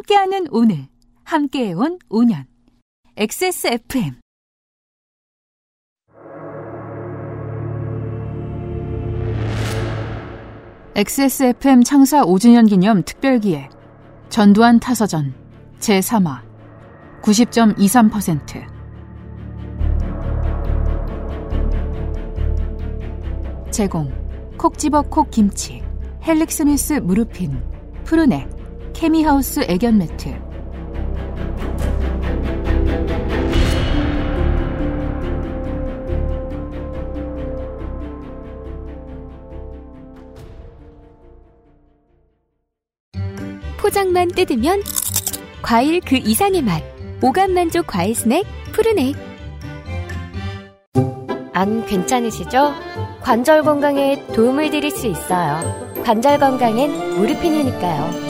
함께하는 오늘, 함께해온 5년. XSFM. XSFM 창사 5주년 기념 특별기획 전두환 타서전 제3화 90.23% 제공 콕 집어 콕 김치 헬릭스미스 무르핀 푸르넥 케미하우스 애견 매트 포장만 뜯으면 과일 그 이상의 맛. 오감 만족 과일 스낵 푸르넥. 안 괜찮으시죠? 관절 건강에 도움을 드릴 수 있어요. 관절 건강엔 무르핀이니까요.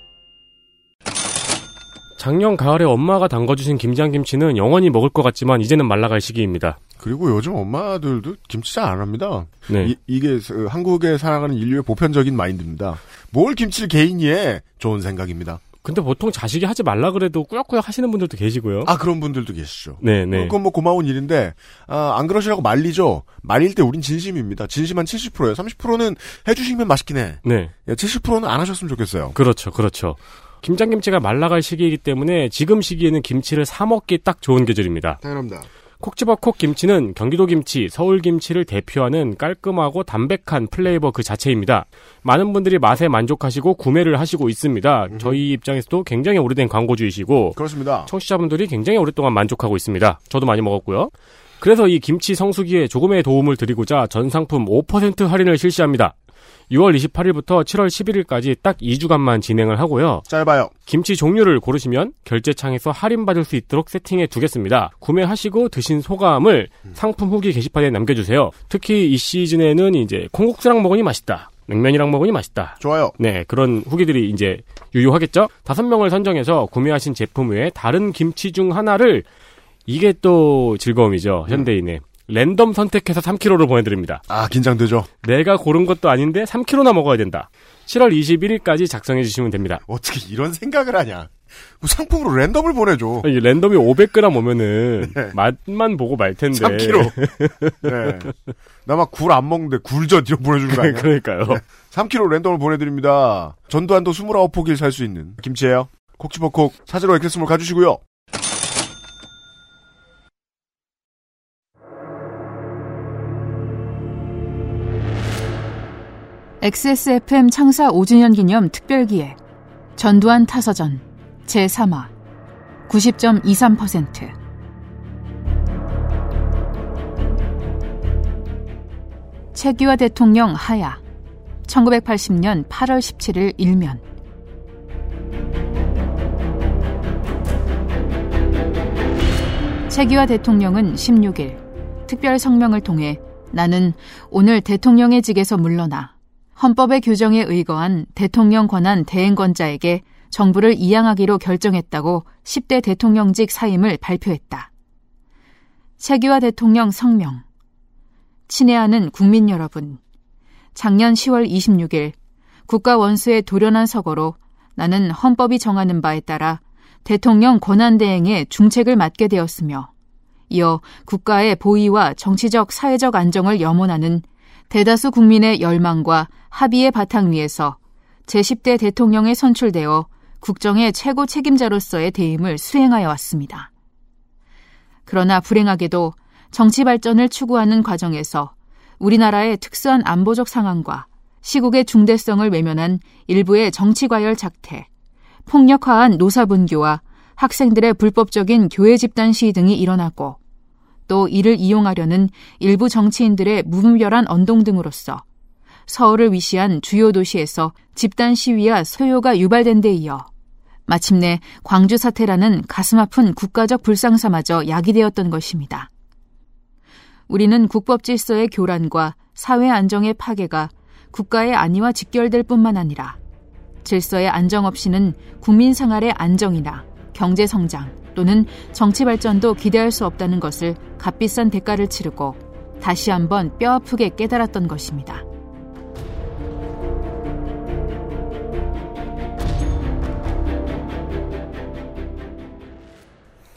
작년 가을에 엄마가 담궈주신 김장김치는 영원히 먹을 것 같지만 이제는 말라갈 시기입니다. 그리고 요즘 엄마들도 김치 잘 안 합니다. 네. 이, 게 한국에 살아가는 인류의 보편적인 마인드입니다. 뭘 김치를 개인이 해? 좋은 생각입니다. 근데 보통 자식이 하지 말라 그래도 꾸역꾸역 하시는 분들도 계시고요. 아 그런 분들도 계시죠. 네, 네. 그건 뭐 고마운 일인데 아, 안 그러시라고 말리죠. 말릴 때 우린 진심입니다. 진심 한 70%예요. 30%는 해주시면 맛있긴 해. 네. 70%는 안 하셨으면 좋겠어요. 그렇죠, 그렇죠. 김장김치가 말라갈 시기이기 때문에 지금 시기에는 김치를 사 먹기 딱 좋은 계절입니다. 당연합니다. 콕 집어 콕 김치는 경기도 김치, 서울 김치를 대표하는 깔끔하고 담백한 플레이버 그 자체입니다. 많은 분들이 맛에 만족하시고 구매를 하시고 있습니다. 음. 저희 입장에서도 굉장히 오래된 광고주이시고 그렇습니다. 청취자분들이 굉장히 오랫동안 만족하고 있습니다. 저도 많이 먹었고요. 그래서 이 김치 성수기에 조금의 도움을 드리고자 전 상품 5% 할인을 실시합니다. 6월 28일부터 7월 11일까지 딱 2주간만 진행을 하고요. 짧아요. 김치 종류를 고르시면 결제창에서 할인받을 수 있도록 세팅해 두겠습니다. 구매하시고 드신 소감을 상품 후기 게시판에 남겨주세요. 특히 이 시즌에는 이제 콩국수랑 먹으니 맛있다. 냉면이랑 먹으니 맛있다. 좋아요. 네, 그런 후기들이 이제 유효하겠죠? 다섯 명을 선정해서 구매하신 제품 외에 다른 김치 중 하나를 이게 또 즐거움이죠. 현대인의. 랜덤 선택해서 3kg를 보내드립니다. 아 긴장되죠. 내가 고른 것도 아닌데 3kg나 먹어야 된다. 7월 21일까지 작성해 주시면 됩니다. 어떻게 이런 생각을 하냐. 뭐 상품으로 랜덤을 보내줘. 이 랜덤이 500g 오면은 네. 맛만 보고 말 텐데. 3kg. 네. 나막굴안 먹는데 굴젓 이런 거 보내주는 거 아니야? 그러니까요. 3kg 랜덤을 보내드립니다. 전두환도 29포기를 살 수 있는 김치예요. 콕치버콕 사제로 엑세스몰 가주시고요. XSFM 창사 5주년 기념 특별기획 전두환 타서전 제3화 90.23% 최규하 대통령 하야 1980년 8월 17일 일면. 최규하 대통령은 16일 특별 성명을 통해 나는 오늘 대통령의 직에서 물러나 헌법의 규정에 의거한 대통령 권한 대행권자에게 정부를 이양하기로 결정했다고 10대 대통령직 사임을 발표했다. 최규하 대통령 성명. 친애하는 국민 여러분. 작년 10월 26일 국가 원수의 돌연한 서거로 나는 헌법이 정하는 바에 따라 대통령 권한 대행의 중책을 맡게 되었으며 이어 국가의 보위와 정치적 사회적 안정을 염원하는 대다수 국민의 열망과 합의의 바탕 위에서 제10대 대통령에 선출되어 국정의 최고 책임자로서의 대임을 수행하여 왔습니다. 그러나 불행하게도 정치 발전을 추구하는 과정에서 우리나라의 특수한 안보적 상황과 시국의 중대성을 외면한 일부의 정치과열 작태, 폭력화한 노사분교와 학생들의 불법적인 교회 집단 시위 등이 일어나고 또 이를 이용하려는 일부 정치인들의 무분별한 언동 등으로서 서울을 위시한 주요 도시에서 집단 시위와 소요가 유발된 데 이어 마침내 광주 사태라는 가슴 아픈 국가적 불상사마저 야기되었던 것입니다. 우리는 국법 질서의 교란과 사회 안정의 파괴가 국가의 안위와 직결될 뿐만 아니라 질서의 안정 없이는 국민 생활의 안정이나 경제 성장 또는 정치 발전도 기대할 수 없다는 것을 값비싼 대가를 치르고 다시 한번 뼈아프게 깨달았던 것입니다.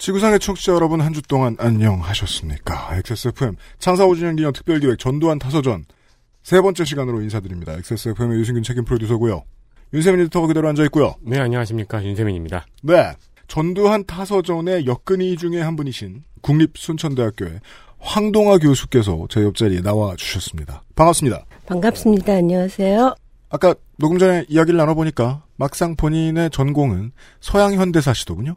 지구상의 청취자 여러분 한 주 동안 안녕하셨습니까? XSFM 창사 5주년 기념 특별기획 전두환 타서전 세 번째 시간으로 인사드립니다. XSFM의 유승균 책임 프로듀서고요. 윤세민 에디터가 그대로 앉아있고요. 네, 안녕하십니까. 윤세민입니다. 네. 전두환 타서전의 역근이 중에 한 분이신 국립순천대학교의 황동아 교수께서 제 옆자리에 나와 주셨습니다. 반갑습니다. 반갑습니다. 안녕하세요. 아까 녹음 전에 이야기를 나눠보니까 막상 본인의 전공은 서양 현대사시더군요.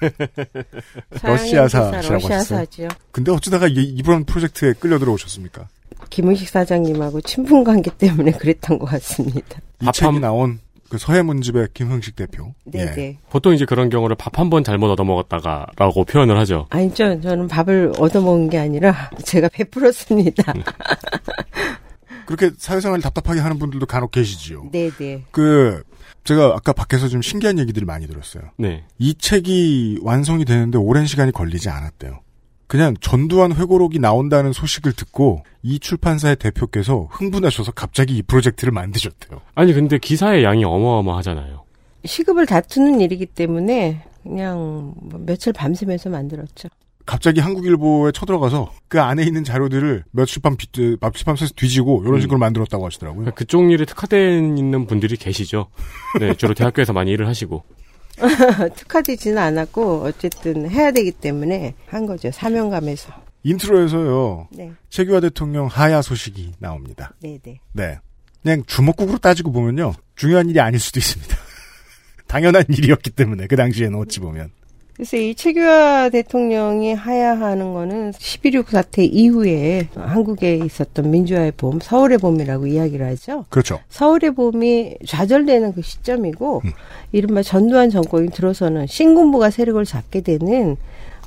러시아사시라고 러시아사죠. 근데 어쩌다가 이, 이번 프로젝트에 끌려 들어오셨습니까? 김은식 사장님하고 친분 관계 때문에 그랬던 것 같습니다. 이 책이 나온 그 서해문집의 김흥식 대표. 네네. 예. 보통 이제 그런 경우를 밥 한 번 잘못 얻어먹었다가라고 표현을 하죠. 아니죠. 저는 밥을 얻어먹은 게 아니라 제가 베풀었습니다. 그렇게 사회생활 답답하게 하는 분들도 간혹 계시지요. 네 네. 그 제가 아까 밖에서 좀 신기한 얘기들을 많이 들었어요. 네. 이 책이 완성이 되는데 오랜 시간이 걸리지 않았대요. 그냥 전두환 회고록이 나온다는 소식을 듣고 이 출판사의 대표께서 흥분하셔서 갑자기 이 프로젝트를 만드셨대요. 아니, 근데 기사의 양이 어마어마하잖아요. 시급을 다투는 일이기 때문에 그냥 뭐 며칠 밤새면서 만들었죠. 갑자기 한국일보에 쳐들어가서 그 안에 있는 자료들을 밤 새서 뒤지고 이런 음. 식으로 만들었다고 하시더라고요. 그러니까 그쪽 일에 특화되어 있는 분들이 계시죠. 네, 주로 대학교에서 많이 일을 하시고. 특화되지는 않았고 어쨌든 해야 되기 때문에 한 거죠. 사명감에서. 인트로에서요. 네. 최규하 대통령 하야 소식이 나옵니다. 네네. 네. 그냥 주먹국으로 따지고 보면요. 중요한 일이 아닐 수도 있습니다. 당연한 일이었기 때문에 그 당시에는 어찌 보면. 그래서 이 최규하 대통령이 하야하는 거는 11.6 사태 이후에 한국에 있었던 민주화의 봄, 서울의 봄이라고 이야기를 하죠. 그렇죠. 서울의 봄이 좌절되는 그 시점이고, 음. 이른바 전두환 정권이 들어서는 신군부가 세력을 잡게 되는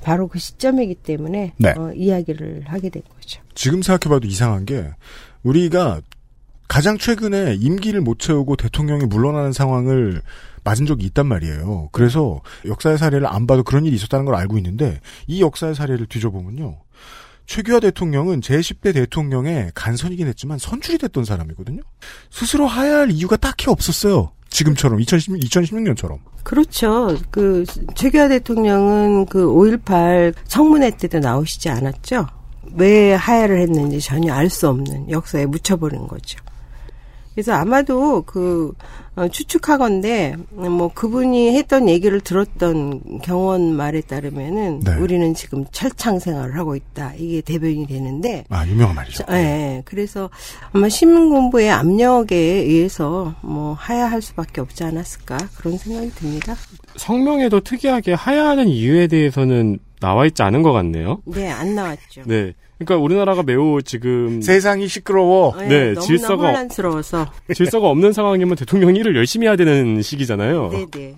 바로 그 시점이기 때문에 네. 어, 이야기를 하게 된 거죠. 지금 생각해봐도 이상한 게 우리가 가장 최근에 임기를 못 채우고 대통령이 물러나는 상황을 맞은 적이 있단 말이에요. 그래서 역사의 사례를 안 봐도 그런 일이 있었다는 걸 알고 있는데 이 역사의 사례를 뒤져보면요. 최규하 대통령은 제10대 대통령의 간선이긴 했지만 선출이 됐던 사람이거든요. 스스로 하야할 이유가 딱히 없었어요. 지금처럼 2016, 2016년처럼. 그렇죠. 그 최규하 대통령은 그 5.18 청문회 때도 나오시지 않았죠. 왜 하야를 했는지 전혀 알 수 없는 역사에 묻혀버린 거죠. 그래서 아마도 그 어, 추측하건데 뭐 그분이 했던 얘기를 들었던 경원 말에 따르면은 네. 우리는 지금 철창 생활을 하고 있다. 이게 대변이 되는데 아, 유명한 말이죠. 예, 예. 그래서 아마 신문공부의 압력에 의해서 뭐 하야할 수밖에 없지 않았을까 그런 생각이 듭니다. 성명에도 특이하게 하야하는 이유에 대해서는 나와 있지 않은 것 같네요. 네, 안 나왔죠. 네. 그러니까 우리나라가 매우 지금 세상이 시끄러워. 예, 네, 너무나 질서가- 혼란스러워서. 질서가 없는 상황이면 대통령이 일을 열심히 해야 되는 시기잖아요. 네, 네,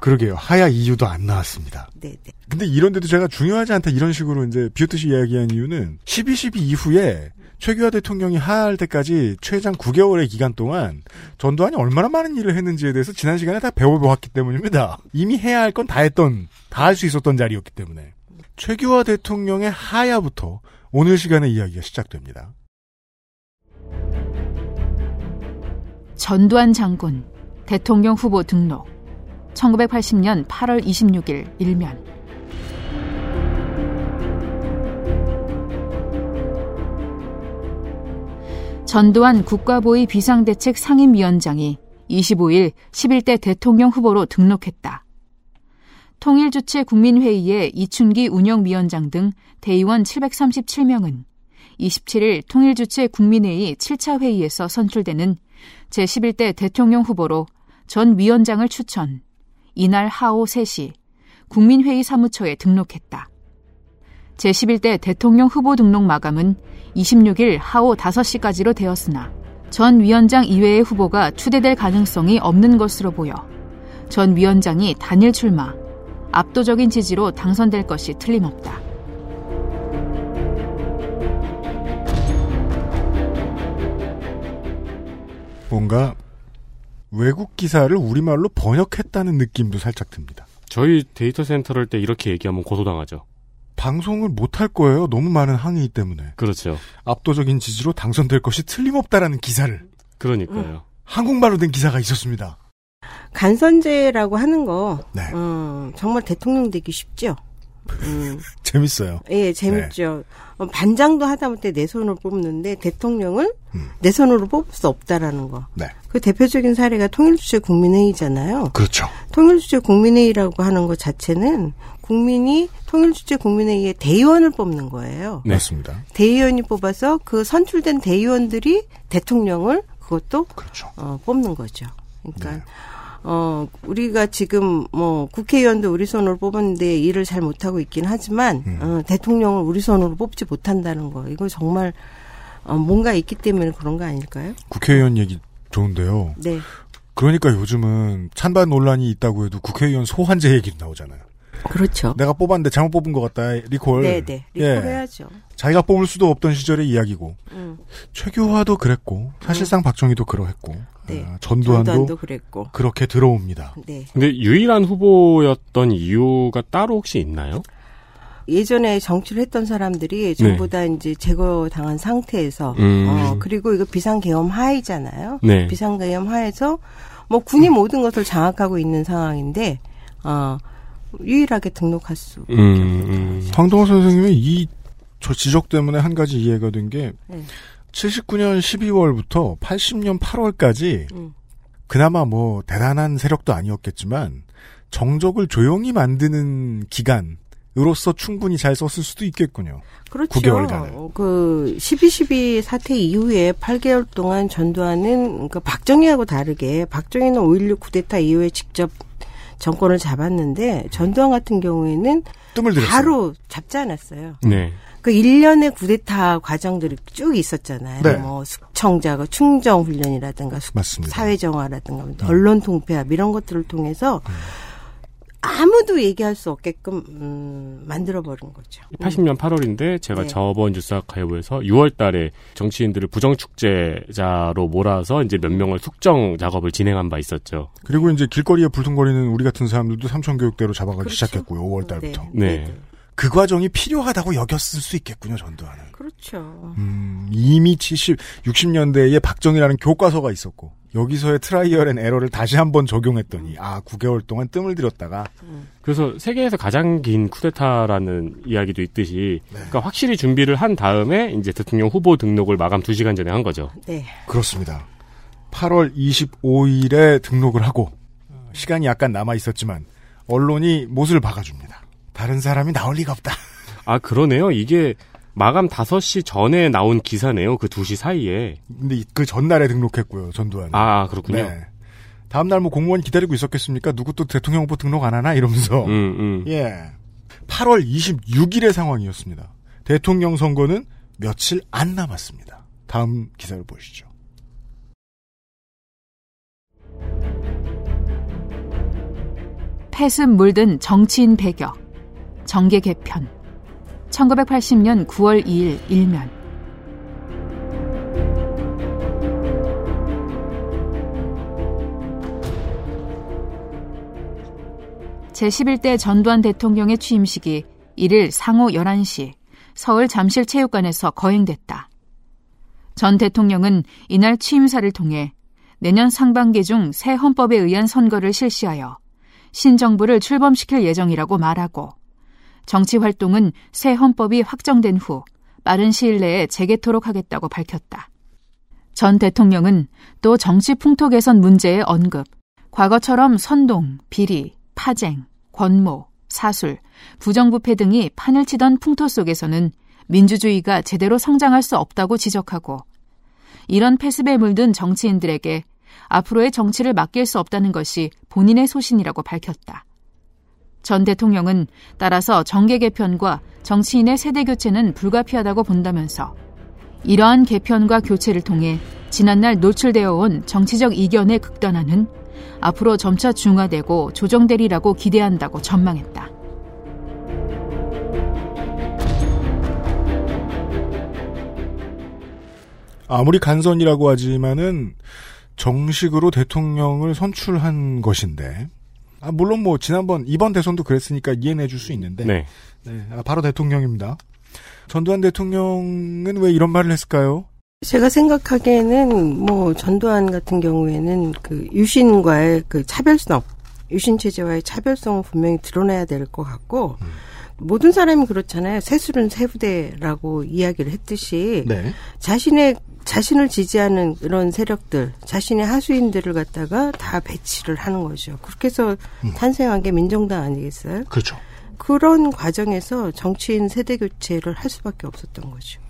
그러게요. 하야 이유도 안 나왔습니다. 네, 네. 근데 이런데도 제가 중요하지 않다 이런 식으로 이제 비웃듯이 이야기한 이유는 12.12 이후에 최규하 대통령이 하야할 때까지 최장 9개월의 기간 동안 전두환이 얼마나 많은 일을 했는지에 대해서 지난 시간에 다 배워보았기 때문입니다. 이미 해야 할 건 다 했던, 다 할 수 있었던 자리였기 때문에. 최규하 대통령의 하야부터 오늘 시간의 이야기가 시작됩니다. 전두환 장군 대통령 후보 등록 1980년 8월 26일 일면 전두환 국가보위 비상대책 상임위원장이 25일 11대 대통령 후보로 등록했다. 통일주체 국민회의의 이춘기 운영위원장 등 대의원 737명은 27일 통일주체 국민회의 7차 회의에서 선출되는 제11대 대통령 후보로 전 위원장을 추천, 이날 하오 3시 국민회의 사무처에 등록했다. 제11대 대통령 후보 등록 마감은 26일 하오 5시까지로 되었으나 전 위원장 이외의 후보가 추대될 가능성이 없는 것으로 보여 전 위원장이 단일 출마, 압도적인 지지로 당선될 것이 틀림없다. 뭔가 외국 기사를 우리말로 번역했다는 느낌도 살짝 듭니다. 저희 데이터 센터를 때 이렇게 얘기하면 고소당하죠. 방송을 못 할 거예요. 너무 많은 항의 때문에. 그렇죠. 압도적인 지지로 당선될 것이 틀림없다라는 기사를. 그러니까요. 한국말로 된 기사가 있었습니다. 간선제라고 하는 거 네. 어, 정말 대통령 되기 쉽죠. 음, 재밌어요. 예, 재밌죠. 어, 반장도 하다못해 내 손으로 뽑는데 대통령을 음. 내 손으로 뽑을 수 없다라는 거. 네. 그 대표적인 사례가 통일주체 국민회의잖아요. 그렇죠. 통일주체 국민회의라고 하는 것 자체는 국민이 통일주체 국민회의에 대의원을 뽑는 거예요. 네. 맞습니다. 대의원이 뽑아서 그 선출된 대의원들이 대통령을 그것도 그렇죠. 어, 뽑는 거죠. 그러니까 네. 어 우리가 지금 뭐 국회의원도 우리 손으로 뽑았는데 일을 잘 못하고 있긴 하지만 음. 어, 대통령을 우리 손으로 뽑지 못한다는 거 이거 정말 어, 뭔가 있기 때문에 그런 거 아닐까요? 국회의원 얘기 좋은데요. 네, 그러니까 요즘은 찬반 논란이 있다고 해도 국회의원 소환제 얘기도 나오잖아요. 그렇죠. 내가 뽑았는데 잘못 뽑은 것 같다. 리콜. 네, 네, 예. 리콜해야죠. 자기가 뽑을 수도 없던 시절의 이야기고 음, 최규화도 그랬고 사실상 박정희도 그러했고 네. 아, 전두환도, 전두환도 그랬고, 그렇게 들어옵니다. 네. 근데 유일한 후보였던 이유가 따로 혹시 있나요? 예전에 정치를 했던 사람들이 전부 다 이제 제거당한 상태에서 네. 음. 어 그리고 이거 비상계엄 하이잖아요. 네. 비상계엄 하에서 뭐 군이 모든 것을 장악하고 있는 상황인데 어 유일하게 등록할 수 음, 음. 황동호 선생님의 이 저 지적 때문에 한 가지 이해가 된게 네. 79년 12월부터 80년 8월까지 음. 그나마 뭐 대단한 세력도 아니었겠지만 정적을 조용히 만드는 기간 으로서 충분히 잘 썼을 수도 있겠군요. 그렇죠. 9개월간을. 어, 그12.12 사태 이후에 8개월 동안 전두환은 그 박정희하고 다르게 박정희는 5.16 쿠데타 이후에 직접 정권을 잡았는데 전두환 같은 경우에는. 바로 잡지 않았어요. 네. 그 일련의 쿠데타 과정들이 쭉 있었잖아요. 네. 뭐 숙청자가 충정 훈련이라든가 숙- 맞습니다. 사회 정화라든가 언론 통폐합 이런 것들을 통해서 아무도 얘기할 수 없게끔 음, 만들어 버린 거죠. 80년 8월인데 제가 네. 저번 뉴스 아카이브에서 6월 달에 정치인들을 부정축제자로 몰아서 이제 몇 명을 숙정 작업을 진행한 바 있었죠. 그리고 이제 길거리에 불퉁거리는 우리 같은 사람들도 삼천교육대로 잡아가기 그렇죠. 시작했고요. 5월 달부터. 네. 그 과정이 필요하다고 여겼을 수 있겠군요. 전두환은. 그렇죠. 음, 이미 70, 60년대에 박정희라는 교과서가 있었고 여기서의 trial and error를 다시 한번 적용했더니 아 9개월 동안 뜸을 들였다가 그래서 세계에서 가장 긴 쿠데타라는 이야기도 있듯이 네. 그러니까 확실히 준비를 한 다음에 이제 대통령 후보 등록을 마감 2시간 전에 한 거죠. 네. 그렇습니다. 8월 25일에 등록을 하고 어, 시간이 약간 남아 있었지만 언론이 못을 박아줍니다. 다른 사람이 나올 리가 없다. 아, 그러네요. 이게 마감 5시 전에 나온 기사네요. 그 2시 사이에. 근데 이- 그 전날에 등록했고요. 전두환. 아, 그렇군요. 네. 다음 날 뭐 공무원 기다리고 있었겠습니까? 누구 또 대통령 후보 등록 안 하나 이러면서. 음, 음. 예. 8월 26일의 상황이었습니다. 대통령 선거는 며칠 안 남았습니다. 다음 기사를 보시죠. 폐습 물든 정치인 배격. 정계 개편. 1980년 9월 2일 일면. 제11대 전두환 대통령의 취임식이 1일 상호 11시 서울 잠실체육관에서 거행됐다. 전 대통령은 이날 취임사를 통해 내년 상반기 중 새 헌법에 의한 선거를 실시하여 신정부를 출범시킬 예정이라고 말하고 정치 활동은 새 헌법이 확정된 후 빠른 시일 내에 재개토록 하겠다고 밝혔다. 전 대통령은 또 정치 풍토 개선 문제의 언급, 과거처럼 선동, 비리, 파쟁, 권모, 사술, 부정부패 등이 판을 치던 풍토 속에서는 민주주의가 제대로 성장할 수 없다고 지적하고 이런 패습에 물든 정치인들에게 앞으로의 정치를 맡길 수 없다는 것이 본인의 소신이라고 밝혔다. 전 대통령은 따라서 정계 개편과 정치인의 세대 교체는 불가피하다고 본다면서 이러한 개편과 교체를 통해 지난날 노출되어 온 정치적 이견의 극단화는 앞으로 점차 중화되고 조정되리라고 기대한다고 전망했다. 아무리 간선이라고 하지만은 정식으로 대통령을 선출한 것인데 아, 물론 뭐 지난번 이번 대선도 그랬으니까 이해해 줄 수 있는데 네. 네, 아, 바로 대통령입니다. 전두환 대통령은 왜 이런 말을 했을까요? 제가 생각하기에는 뭐 전두환 같은 경우에는 그 유신과의 그 차별성, 유신 체제와의 차별성을 분명히 드러내야 될 것 같고 음. 모든 사람이 그렇잖아요. 세술은 세부대라고 이야기를 했듯이 네. 자신의 자신을 지지하는 그런 세력들, 자신의 하수인들을 갖다가 다 배치를 하는 거죠. 그렇게 해서 탄생한 게 민정당 아니겠어요? 그렇죠. 그런 과정에서 정치인 세대 교체를 할 수밖에 없었던 거죠.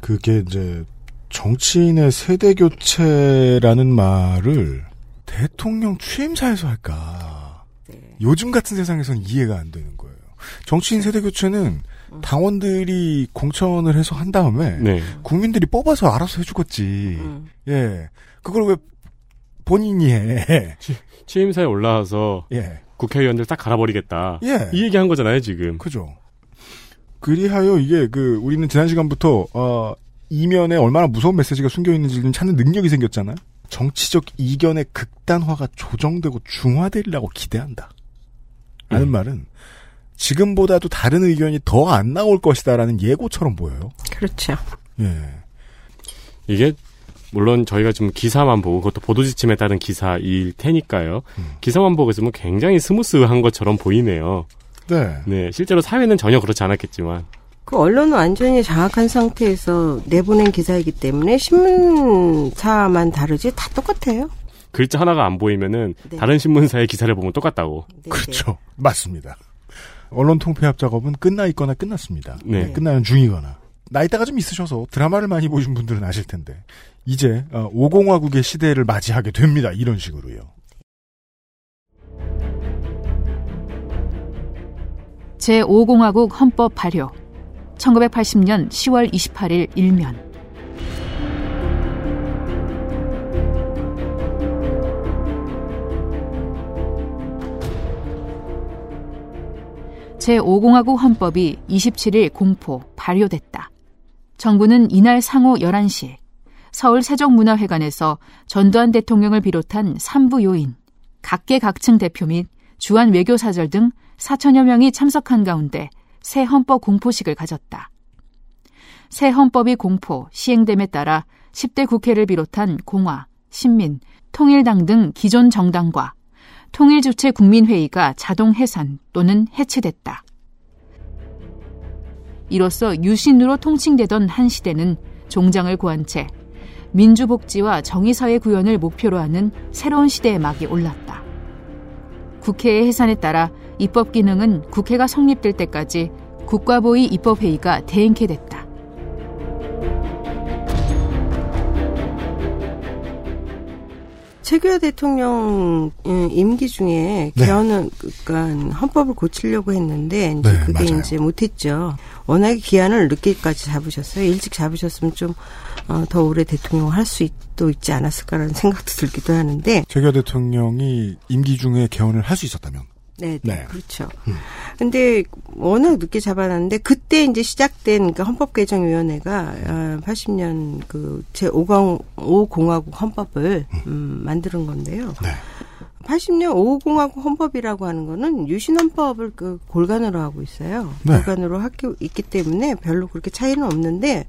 그게 이제 정치인의 세대 교체라는 말을 대통령 취임사에서 할까? 네. 요즘 같은 세상에서는 이해가 안 되는 거예요. 정치인 세대 교체는 당원들이 공천을 해서 한 다음에 네. 국민들이 뽑아서 알아서 해주겠지. 음. 예. 그걸 왜 본인이 해? 취 임사에 올라와서 예. 국회의원들 딱 갈아버리겠다. 예. 이 얘기한 거잖아요, 지금. 그죠. 그리하여 이게 그 우리는 지난 시간부터 어 이면에 얼마나 무서운 메시지가 숨겨 있는지를 찾는 능력이 생겼잖아요. 정치적 이견의 극단화가 조정되고 중화되리라고 기대한다. 라는 음. 말은 지금보다도 다른 의견이 더 안 나올 것이다라는 예고처럼 보여요. 그렇죠. 예. 이게 물론 저희가 지금 기사만 보고 그것도 보도 지침에 따른 기사일 테니까요. 음. 기사만 보고 있으면 굉장히 스무스한 것처럼 보이네요. 네. 네, 실제로 사회는 전혀 그렇지 않았겠지만. 그 언론은 완전히 장악한 상태에서 내보낸 기사이기 때문에 신문사만 다르지 다 똑같아요. 글자 하나가 안 보이면은 네. 다른 신문사의 기사를 보면 똑같다고. 네, 그렇죠. 맞습니다. 언론 통폐합 작업은 끝나 있거나 끝났습니다. 네. 끝나는 중이거나. 나이대가 좀 있으셔서 드라마를 많이 보신 분들은 아실 텐데 이제 어, 5공화국의 시대를 맞이하게 됩니다. 이런 식으로요. 제5공화국 헌법 발효 1980년 10월 28일 일면 제5공화국 헌법이 27일 공포 발효됐다. 정부는 이날 상호 11시 서울 세종문화회관에서 전두환 대통령을 비롯한 산부 요인, 각계각층 대표 및 주한 외교사절 등 4천여 명이 참석한 가운데 새 헌법 공포식을 가졌다. 새 헌법이 공포, 시행됨에 따라 10대 국회를 비롯한 공화, 신민, 통일당 등 기존 정당과 통일주체 국민회의가 자동 해산 또는 해체됐다. 이로써 유신으로 통칭되던 한 시대는 종장을 고한 채 민주복지와 정의사회 구현을 목표로 하는 새로운 시대의 막이 올랐다. 국회의 해산에 따라 입법 기능은 국회가 성립될 때까지 국가보위 입법회의가 대행케 됐다. 최규하 대통령 음, 임기 중에 네. 개헌은 그러니까 헌법을 고치려고 했는데 이제 네, 그게 맞아요. 이제 못했죠. 워낙에 기한을 늦게까지 잡으셨어요. 일찍 잡으셨으면 좀 어, 더 오래 대통령 할 수도 있지 않았을까라는 생각도 들기도 하는데 최규하 대통령이 임기 중에 개헌을 할 수 있었다면 네, 네. 네, 그렇죠. 음. 근데 워낙 늦게 잡아놨는데 그때 이제 시작된 그 헌법개정위원회가 아, 80년 그 제5공 5공화국 헌법을 음, 만드는 건데요. 네. 80년 5공화국 헌법이라고 하는 거는 유신 헌법을 그 골간으로 하고 있어요. 네. 골간으로 하고 있기 때문에 별로 그렇게 차이는 없는데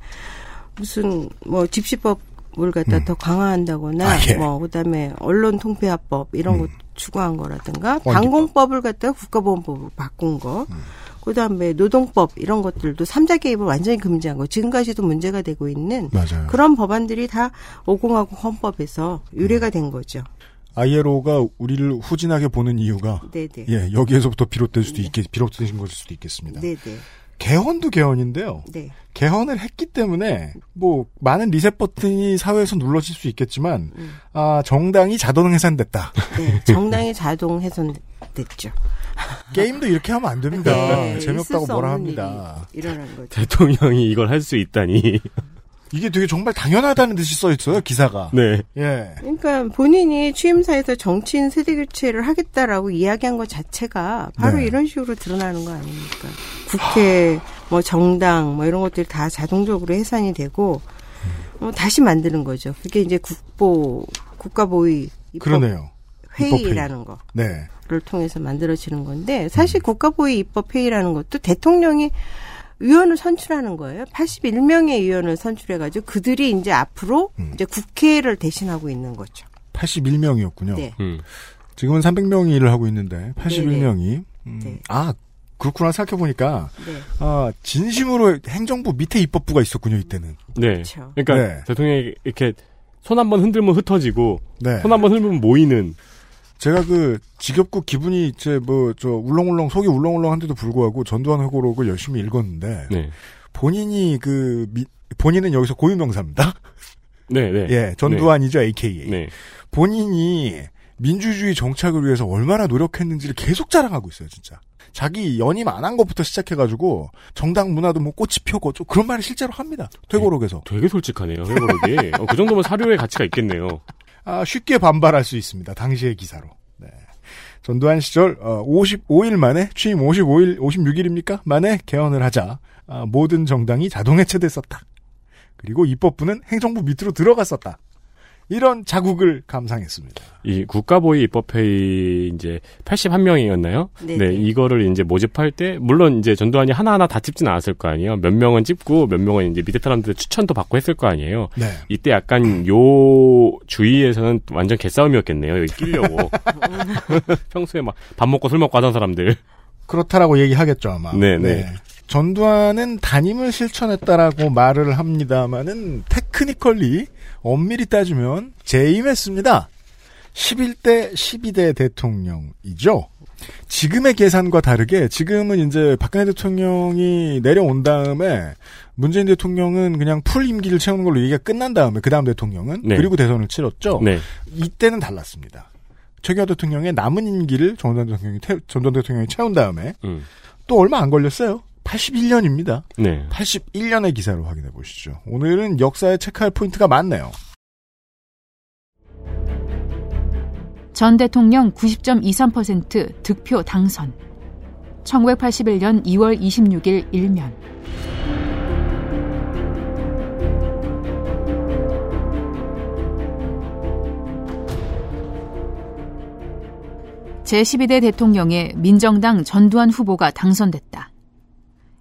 무슨 뭐 집시법을 갖다 음. 더 강화한다거나 아, 예. 뭐 그다음에 언론 통폐합법 이런 음. 거 추구한 거라든가. 방공법을 갖다가 국가보안법으로 바꾼 거. 음. 그다음에 노동법 이런 것들도 삼자 개입을 완전히 금지한 거. 지금까지도 문제가 되고 있는 맞아요. 그런 법안들이 다 5공화국 헌법에서 유래가 된 거죠. ILO가 우리를 후진하게 보는 이유가 네네. 예 여기에서부터 비롯될 수도 있겠 비롯되신 것일 수도 있겠습니다. 네네. 개헌도 개헌인데요. 네. 개헌을 했기 때문에 뭐 많은 리셋 버튼이 사회에서 눌러질 수 있겠지만 음. 아 정당이 자동 해산됐다. 네. 정당이 자동 훼손됐죠. 게임도 이렇게 하면 안 됩니다. 네, 재미없다고 수 뭐라 합니다. 일어난 거죠. 대통령이 이걸 할 수 있다니. 이게 되게 정말 당연하다는 듯이 써 있어요 기사가. 네. 예. 그러니까 본인이 취임사에서 정치인 세대 교체를 하겠다라고 이야기한 것 자체가 바로 네. 이런 식으로 드러나는 거 아닙니까? 국회, 뭐 정당, 뭐 이런 것들이 다 자동적으로 해산이 되고 어, 다시 만드는 거죠. 그게 이제 국보 국가보위 입법 그러네요. 회의라는 거. 네. 를 통해서 만들어지는 건데 사실 국가보위 입법 회의라는 것도 대통령이 위원을 선출하는 거예요. 81명의 위원을 선출해가지고 그들이 이제 앞으로 음. 이제 국회를 대신하고 있는 거죠. 81명이었군요. 네. 음. 지금은 300명이 일을 하고 있는데 81명이 음, 네. 아 그렇구나 생각해보니까 네. 아 진심으로 행정부 밑에 입법부가 있었군요 이때는. 네. 그렇죠. 그러니까 네. 대통령이 이렇게 손 한번 흔들면 흩어지고 네. 손한번 흔들면 모이는 제가 그 지겹고 기분이 이제 뭐 저 울렁울렁 속이 울렁울렁한데도 불구하고 전두환 회고록을 열심히 읽었는데 네. 본인이 그 미- 본인은 여기서 고유 명사입니다. 네, 네. 예, 전두환이죠 AKA. 네. 본인이 민주주의 정착을 위해서 얼마나 노력했는지를 계속 자랑하고 있어요, 진짜. 자기 연임 안 한 것부터 시작해가지고 정당 문화도 뭐 꽃이 좀 그런 말을 실제로 합니다. 퇴고록에서. 되게 솔직하네요. 회고록이. 어, 그 정도면 사료의 가치가 있겠네요. 아, 쉽게 반발할 수 있습니다. 당시의 기사로. 네. 전두환 시절 어, 55일 만에 취임 55일 56일입니까? 만에 개헌을 하자 아, 모든 정당이 자동 해체됐었다. 그리고 입법부는 행정부 밑으로 들어갔었다. 이런 자국을 감상했습니다. 이 국가보위 입법회의 이제 81명이었나요? 네, 네, 네. 이거를 이제 모집할 때 물론 이제 전두환이 하나하나 다 찝진 않았을 거 아니에요. 몇 명은 찝고 몇 명은 이제 밑에 사람들 추천도 받고 했을 거 아니에요. 네. 이때 약간 요 주위에서는 완전 개싸움이었겠네요. 여기 끼려고. 평소에 막 밥 먹고 술 먹고 하던 사람들. 그렇다라고 얘기하겠죠 아마. 네, 네. 전두환은 단임을 실천했다라고 말을 합니다만은 technically 엄밀히 따지면 재임했습니다. 11대 12대 대통령이죠. 지금의 계산과 다르게 지금은 이제 박근혜 대통령이 내려온 다음에 문재인 대통령은 그냥 full 임기를 채우는 걸로 얘기가 끝난 다음에 그 다음 대통령은 네. 그리고 대선을 치렀죠. 네. 이때는 달랐습니다. 최규하 대통령의 남은 임기를 전두환 대통령이 대통령이 채운 다음에 음. 또 얼마 안 걸렸어요. 81년입니다. 네. 81년의 기사로 확인해 보시죠. 오늘은 역사에 체크할 포인트가 많네요. 전 대통령 90.23% 득표 당선. 1981년 2월 26일 일면. 제12대 대통령의 민정당 전두환 후보가 당선됐다.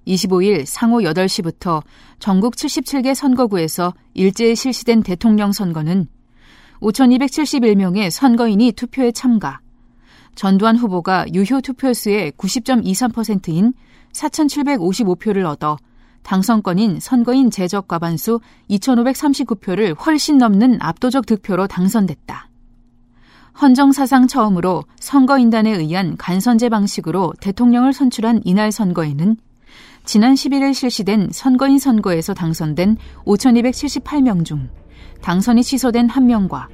25일 상호 8시부터 전국 77개 선거구에서 일제히 실시된 대통령 선거는 5,271명의 선거인이 투표에 참가. 전두환 후보가 유효 투표수의 90.23%인 4,755표를 얻어 당선권인 선거인 제적 과반수 2,539표를 훨씬 넘는 압도적 득표로 당선됐다. 헌정 사상 처음으로 선거인단에 의한 간선제 방식으로 대통령을 선출한 이날 선거에는 지난 11일 실시된 선거인 선거에서 당선된 5,278명 중 당선이 취소된 1명과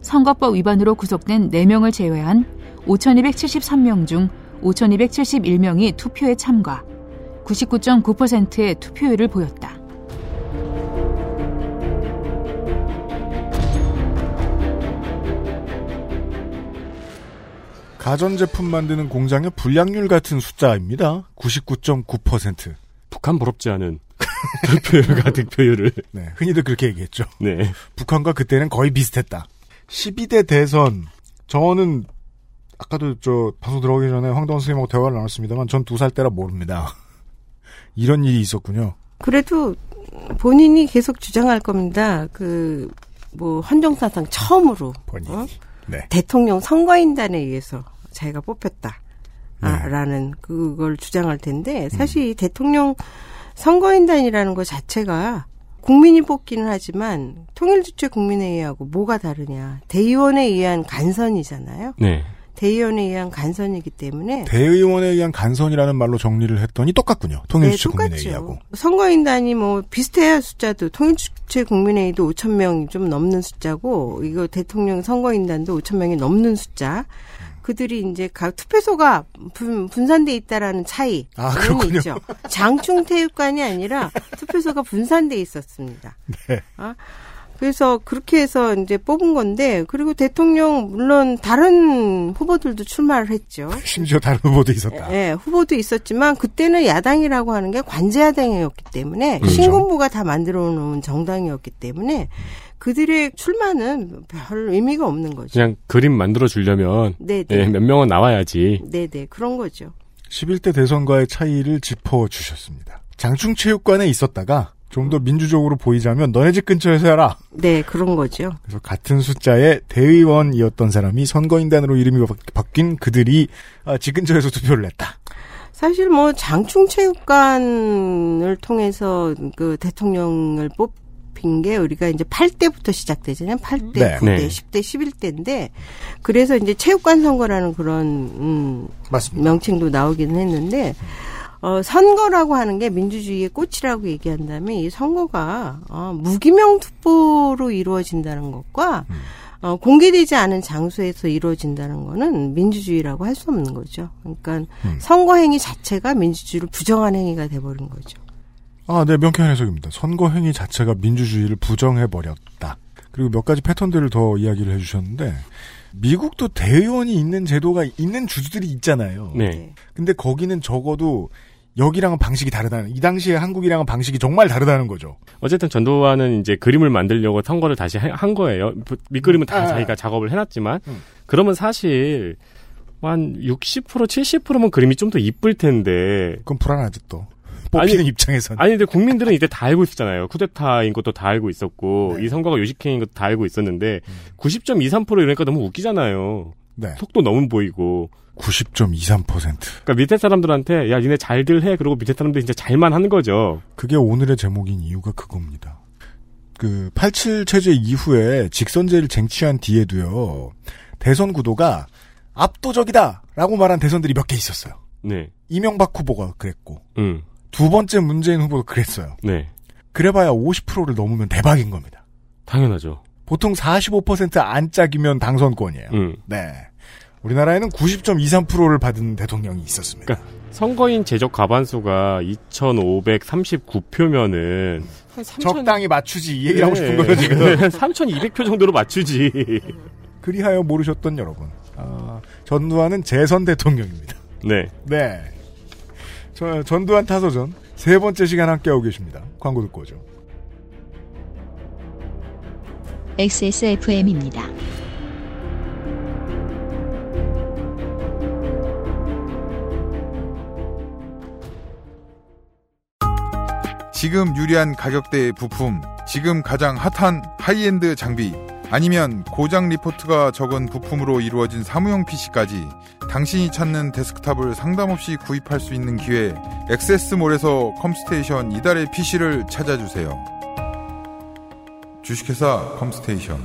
선거법 위반으로 구속된 4명을 제외한 5,273명 중 5,271명이 투표에 참가, 99.9%의 투표율을 보였다. 가전제품 만드는 공장의 불량률 같은 숫자입니다. 99.9%. 북한 부럽지 않은 득표율과 득표율을. 네, 흔히들 그렇게 얘기했죠. 네. 북한과 그때는 거의 비슷했다. 12대 대선, 저는 아까도 저 방송 들어오기 전에 황도원 선생님하고 대화를 나눴습니다만 전 두 살 때라 모릅니다. 이런 일이 있었군요. 그래도 본인이 계속 주장할 겁니다. 그 뭐 헌정사상 처음으로 본인이. 어? 네. 대통령 선거인단에 의해서 자기가 뽑혔다. 네. 아, 라는 그걸 주장할 텐데 사실 이 대통령 선거인단이라는 것 자체가 국민이 뽑기는 하지만 통일주체 국민회의하고 뭐가 다르냐. 대의원에 의한 간선이잖아요. 네. 대의원에 의한 간선이기 때문에 대의원에 의한 간선이라는 말로 정리를 했더니 똑같군요. 통일주체 국민회의하고. 네, 선거인단이 뭐 비슷해요 숫자도 통일주체 국민회의도 5천 명이 좀 넘는 숫자고 이거 대통령 선거인단도 5천 명이 넘는 숫자. 그들이 이제 각 투표소가 분, 분산돼 있다라는 차이. 아, 그런 그렇군요. 있죠. 장충 태육관이 아니라 투표소가 분산돼 있었습니다. 네. 아, 그래서 그렇게 해서 이제 뽑은 건데 그리고 대통령 물론 다른 후보들도 출마를 했죠. 심지어 다른 후보도 있었다. 예, 후보도 있었지만 그때는 야당이라고 하는 게 관제야당이었기 때문에 그렇죠. 신군부가 다 만들어 놓은 정당이었기 때문에 그들의 출마는 별 의미가 없는 거죠. 그냥 그림 만들어 주려면 네, 예, 네. 몇 명은 나와야지. 네, 네. 그런 거죠. 11대 대선과의 차이를 짚어 주셨습니다. 장충체육관에 있었다가 좀 더 민주적으로 보이자면 너네 집 근처에서 해라. 네, 그런 거죠. 그래서 같은 숫자의 대의원이었던 사람이 선거인단으로 이름이 바- 바뀐 그들이 아, 집 근처에서 투표를 했다. 사실 뭐 장충체육관을 통해서 그 대통령을 뽑 힌 게 우리가 이제 8대부터 시작되잖아요. 8대, 네. 9대, 네. 10대, 11대인데 그래서 이제 체육관 선거라는 그런 음 맞습니다. 명칭도 나오기는 했는데 어 선거라고 하는 게 민주주의의 꽃이라고 얘기한다면 이 선거가 어 무기명 투표로 이루어진다는 것과 음. 어, 공개되지 않은 장소에서 이루어진다는 거는 민주주의라고 할 수 없는 거죠. 그러니까 음. 선거 행위 자체가 민주주의를 부정한 행위가 돼버린 거죠. 아, 네, 명쾌한 해석입니다. 선거 행위 자체가 민주주의를 부정해버렸다. 그리고 몇 가지 패턴들을 더 이야기를 해주셨는데, 미국도 대의원이 있는 제도가 있는 주들이 있잖아요. 네. 근데 거기는 적어도 여기랑은 방식이 다르다는, 이 당시에 한국이랑은 방식이 정말 다르다는 거죠. 어쨌든 전두환은 이제 그림을 만들려고 선거를 다시 해- 한 거예요. 밑그림은 다 아. 자기가 작업을 해놨지만 음. 그러면 사실 한 60% 70%면 그림이 좀 더 이쁠 텐데 그건 불안하지 또. 뽑히는 아니, 입장에서는. 아니 근데 국민들은 이때 다 알고 있었잖아요. 쿠데타인 것도 다 알고 있었고 네. 이 선거가 요식행인 것도 다 알고 있었는데 90.23% 이러니까 너무 웃기잖아요. 네. 속도 너무 보이고 90.23%. 그러니까 밑에 사람들한테 야 니네 잘들 해 그러고 밑에 사람들이 진짜 잘만 하는 거죠. 그게 오늘의 제목인 이유가 그겁니다. 그, 87 체제 이후에 직선제를 쟁취한 뒤에도요, 대선 구도가 압도적이다! 라고 말한 대선들이 몇 개 있었어요. 네, 이명박 후보가 그랬고, 음, 두 번째 문재인 후보도 그랬어요. 네, 그래봐야 50%를 넘으면 대박인 겁니다. 당연하죠. 보통 45% 안짝이면 당선권이에요. 음. 네. 우리나라에는 90.23%를 받은 대통령이 있었습니다. 그러니까 선거인 제적 과반수가 2,539표면은 적당히 맞추지 이 얘기를 하고 네. 싶은 거예요 지금. 3,200표 정도로 맞추지. 그리하여 모르셨던 여러분, 아, 전두환은 재선 대통령입니다. 네. 네. 저, 전두환 타서전 세 번째 시간 함께하고 계십니다. 광고 듣고 오죠. XSFM입니다. 지금 유리한 가격대의 부품, 지금 가장 hot한 high-end 장비, 아니면 고장 리포트가 적은 부품으로 이루어진 사무용 PC까지 당신이 찾는 데스크탑을 상담 없이 구입할 수 있는 기회, 엑세스몰에서 컴스테이션 이달의 PC를 찾아주세요. 주식회사 컴스테이션.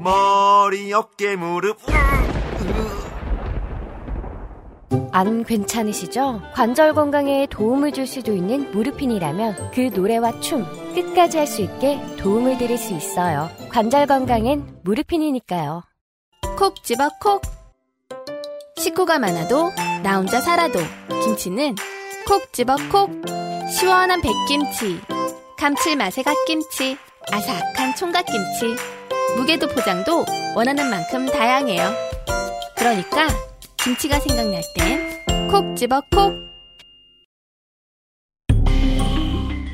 머리, 어깨, 무릎. 안 괜찮으시죠? 관절 건강에 도움을 줄 수도 있는 무르핀이라면 그 노래와 춤 끝까지 할 수 있게 도움을 드릴 수 있어요. 관절 건강엔 무르핀이니까요. 콕 집어 콕. 식구가 많아도 나 혼자 살아도 김치는 콕 집어 콕. 시원한 백김치, 감칠맛의 갓김치, 아삭한 총각김치. 무게도 포장도 원하는 만큼 다양해요. 그러니까 김치가 생각날 땐 콕 집어 콕.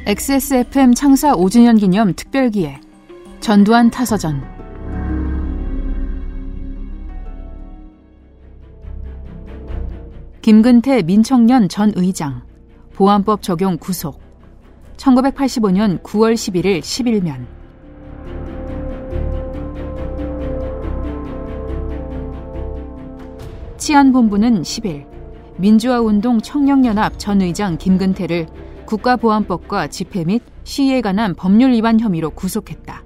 XSFM 창사 5주년 기념 특별기획 전두환 타서전. 김근태 민청년 전 의장 보안법 적용 구속. 1985년 9월 11일 11면 치안본부는 10일 민주화운동 청년연합 전 의장 김근태를 국가보안법과 집회 및 시위에 관한 법률 위반 혐의로 구속했다.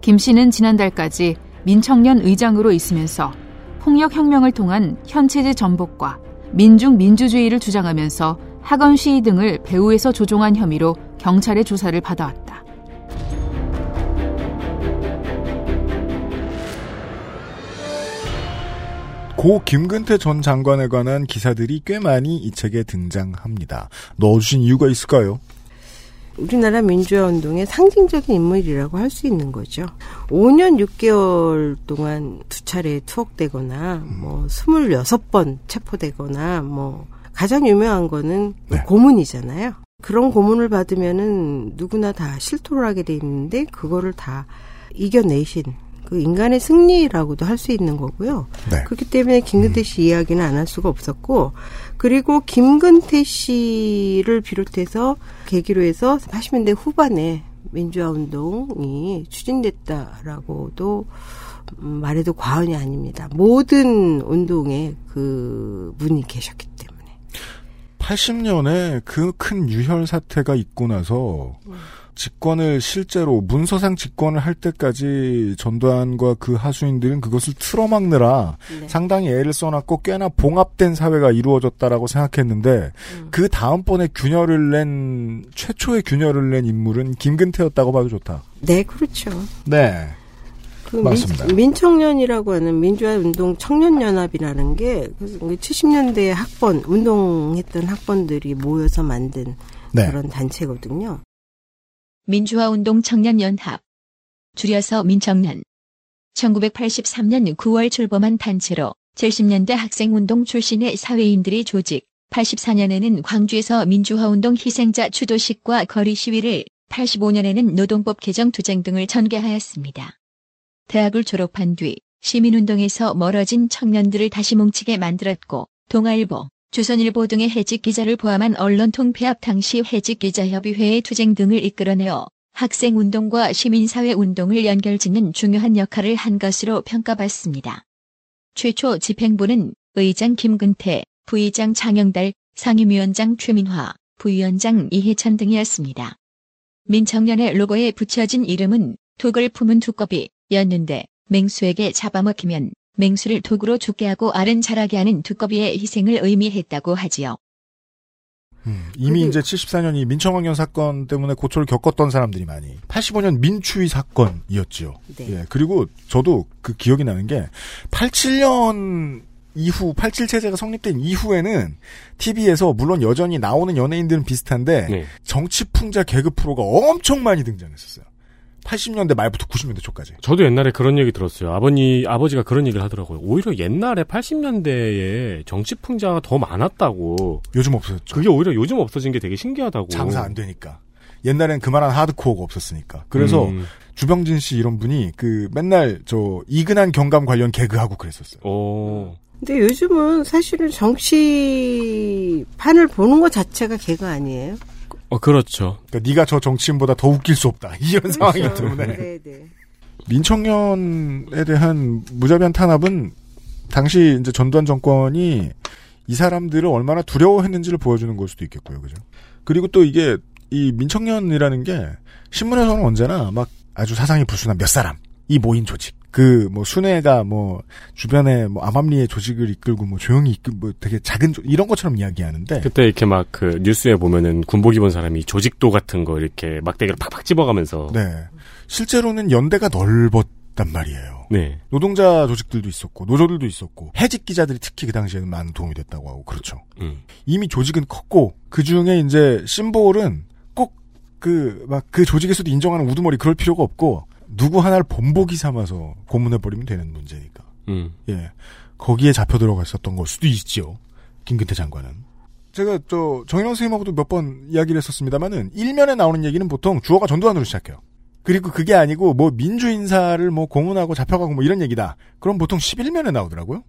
김 씨는 지난달까지 민청년 의장으로 있으면서 폭력혁명을 통한 현체제 전복과 민중 민주주의를 주장하면서 학원 시위 등을 배후에서 조종한 혐의로 경찰의 조사를 받아왔다. 고 김근태 전 장관에 관한 기사들이 꽤 많이 이 책에 등장합니다. 넣어주신 이유가 있을까요? 우리나라 민주화 운동의 상징적인 인물이라고 할 수 있는 거죠. 5년 6개월 동안 두 차례 투옥되거나 뭐 26번 체포되거나 뭐 가장 유명한 거는 네. 고문이잖아요. 그런 고문을 받으면은 누구나 다 실토를 하게 돼 있는데 그거를 다 이겨내신 그 인간의 승리라고도 할 수 있는 거고요. 네. 그렇기 때문에 김근태 씨 이야기는 안 할 수가 없었고 그리고 김근태 씨를 비롯해서 계기로 해서 80년대 후반에 민주화 운동이 추진됐다라고도 음, 말해도 과언이 아닙니다. 모든 운동에 그 분이 계셨기 때문에. 80년에 그 큰 유혈 사태가 있고 나서 집권을 실제로 문서상 집권을 할 때까지 전두환과 그 하수인들은 그것을 틀어막느라 네. 상당히 애를 써놨고 꽤나 봉합된 사회가 이루어졌다라고 생각했는데 음. 그 다음번에 균열을 낸 최초의 균열을 낸 인물은 김근태였다고 봐도 좋다. 네, 그렇죠. 네. 그 맞습니다. 민, 민청년이라고 하는 민주화운동 청년연합이라는 게 70년대 학번 운동했던 학번들이 모여서 만든 네. 그런 단체거든요. 민주화운동 청년연합. 줄여서 민청년. 1983년 9월 출범한 단체로 70년대 학생운동 출신의 사회인들이 조직, 84년에는 광주에서 민주화운동 희생자 추도식과 거리 시위를, 85년에는 노동법 개정 투쟁 등을 전개하였습니다. 대학을 졸업한 뒤 시민운동에서 멀어진 청년들을 다시 뭉치게 만들었고, 동아일보, 조선일보 등의 해직 기자를 포함한 언론 통폐합 당시 해직 기자협의회의 투쟁 등을 이끌어내어 학생운동과 시민사회운동을 연결짓는 중요한 역할을 한 것으로 평가받습니다. 최초 집행부는 의장 김근태, 부의장 장영달, 상임위원장 최민화, 부위원장 이해찬 등이었습니다. 민청년의 로고에 붙여진 이름은 독을 품은 두꺼비 였는데 맹수에게 잡아먹히면 맹수를 독으로 죽게 하고 알은 자라게 하는 두꺼비의 희생을 의미했다고 하지요. 음, 이미 이제 74년이 민청학년 사건 때문에 고초를 겪었던 사람들이 많이 85년 민추위 사건이었지요. 네. 예, 그리고 저도 그 기억이 나는 게 87년 이후 87 체제가 성립된 이후에는 TV에서 물론 여전히 나오는 연예인들은 비슷한데 네. 정치 풍자 개그 프로가 엄청 많이 등장했었어요. 80년대 말부터 90년대 초까지. 저도 옛날에 그런 얘기 들었어요. 아버님, 아버지가 그런 얘기를 하더라고요. 오히려 옛날에 80년대에 정치 풍자가 더 많았다고. 요즘 없어졌죠. 그게 오히려 요즘 없어진 게 되게 신기하다고. 장사 안 되니까. 옛날엔 그만한 하드코어가 없었으니까. 그래서 음, 주병진 씨 이런 분이 그 맨날 저 이근한 경감 관련 개그하고 그랬었어요. 어, 근데 요즘은 사실은 정치판을 보는 것 자체가 개가 아니에요. 어, 그렇죠. 그러니까 네가 저 정치인보다 더 웃길 수 없다. 이런 상황이기 때문에 네, 네. 민청년에 대한 무자비한 탄압은 당시 이제 전두환 정권이 이 사람들을 얼마나 두려워했는지를 보여주는 걸 수도 있겠고요, 그죠? 그리고 또 이게 이 민청년이라는 게 신문에서는 언제나 막 아주 사상이 불순한 몇 사람 이 모인 조직. 그 뭐 순회가 뭐 주변에 뭐 암암리의 조직을 이끌고 뭐 조용히 이끌 뭐 되게 작은 조, 이런 것처럼 이야기하는데 그때 이렇게 막 그 뉴스에 보면은 군복 입은 사람이 조직도 같은 거 이렇게 막대기를 팍팍 집어가면서. 네 실제로는 연대가 넓었단 말이에요. 네. 노동자 조직들도 있었고 노조들도 있었고 해직 기자들이 특히 그 당시에는 많은 도움이 됐다고 하고 그렇죠. 음. 이미 조직은 컸고 그 중에 이제 심볼은 꼭 그 막그 조직에서도 인정하는 우두머리 그럴 필요가 없고 누구 하나를 본보기 삼아서 고문해 버리면 되는 문제니까. 음. 예. 거기에 잡혀 들어갔었던 걸 수도 있지요. 김근태 장관은. 제가 저 정인원 선생님하고도 몇 번 이야기를 했었습니다만은 일면에 나오는 얘기는 보통 주어가 전두환으로 시작해요. 그리고 그게 아니고 뭐 민주 인사를 뭐 고문하고 잡혀가고 뭐 이런 얘기다. 그럼 보통 11면에 나오더라고요.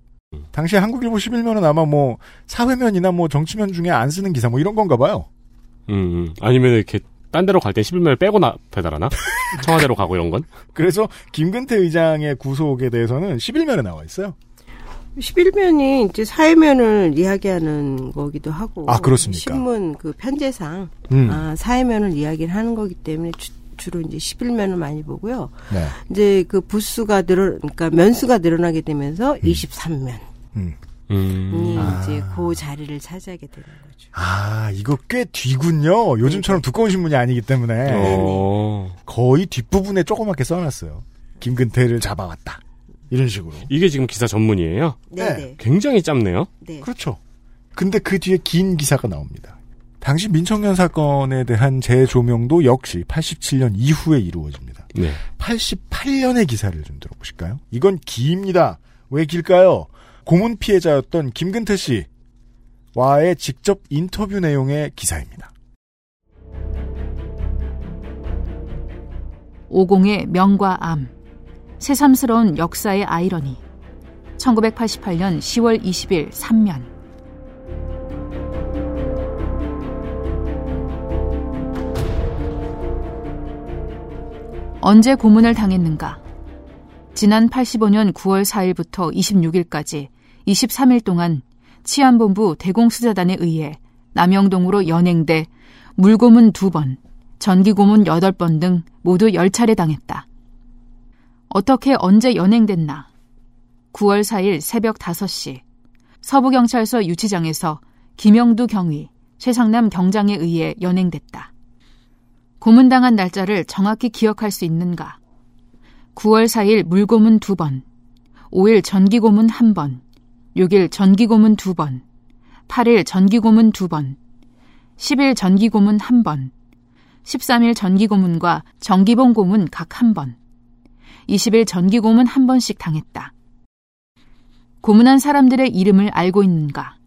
당시에 한국일보 11면은 아마 뭐 사회면이나 뭐 정치면 중에 안 쓰는 기사 뭐 이런 건가 봐요. 음, 음. 아니면 이렇게 딴 데로 갈 때 11면을 빼고 나, 배달하나? 청와대로 가고 이런 건? 그래서 김근태 의장의 구속에 대해서는 11면에 나와 있어요. 11면이 이제 사회면을 이야기하는 거기도 하고. 아, 그렇습니까? 신문 그 편제상, 음. 아, 사회면을 이야기를 하는 거기 때문에 주, 주로 이제 11면을 많이 보고요. 네. 이제 그 부수가 늘어, 그러니까 면수가 늘어나게 되면서 23면이 음. 음. 이제 그 자리를 차지하게 되는 거 죠. 아, 이거 꽤 뒤군요. 요즘처럼 두꺼운 신문이 아니기 때문에. 어. 거의 뒷부분에 조그맣게 써놨어요. 김근태를 잡아왔다. 이런 식으로. 이게 지금 기사 전문이에요? 네, 네. 네. 굉장히 짧네요. 네. 그렇죠. 근데 그 뒤에 긴 기사가 나옵니다. 당시 민청년 사건에 대한 재조명도 역시 87년 이후에 이루어집니다. 네. 88년의 기사를 좀 들어보실까요? 이건 깁니다. 왜 길까요? 고문 피해자였던 김근태 씨 와의 직접 인터뷰 내용의 기사입니다. 오공의 명과 암, 새삼스러운 역사의 아이러니. 1988년 10월 20일 3면. 언제 고문을 당했는가? 지난 85년 9월 4일부터 26일까지 23일 동안 치안본부 대공수사단에 의해 남영동으로 연행돼 물고문 2번, 전기고문 8번 등 모두 10차례 당했다. 어떻게 언제 연행됐나? 9월 4일 새벽 5시 서부경찰서 유치장에서 김영두 경위, 최상남 경장에 의해 연행됐다. 고문당한 날짜를 정확히 기억할 수 있는가? 9월 4일 물고문 2번, 5일 전기고문 1번, 6일 전기고문 2번, 8일 전기고문 2번, 10일 전기고문 1번, 13일 전기고문과 정기봉 고문 각 1번, 20일 전기고문 1번씩 당했다. 고문한 사람들의 이름을 알고 있는가?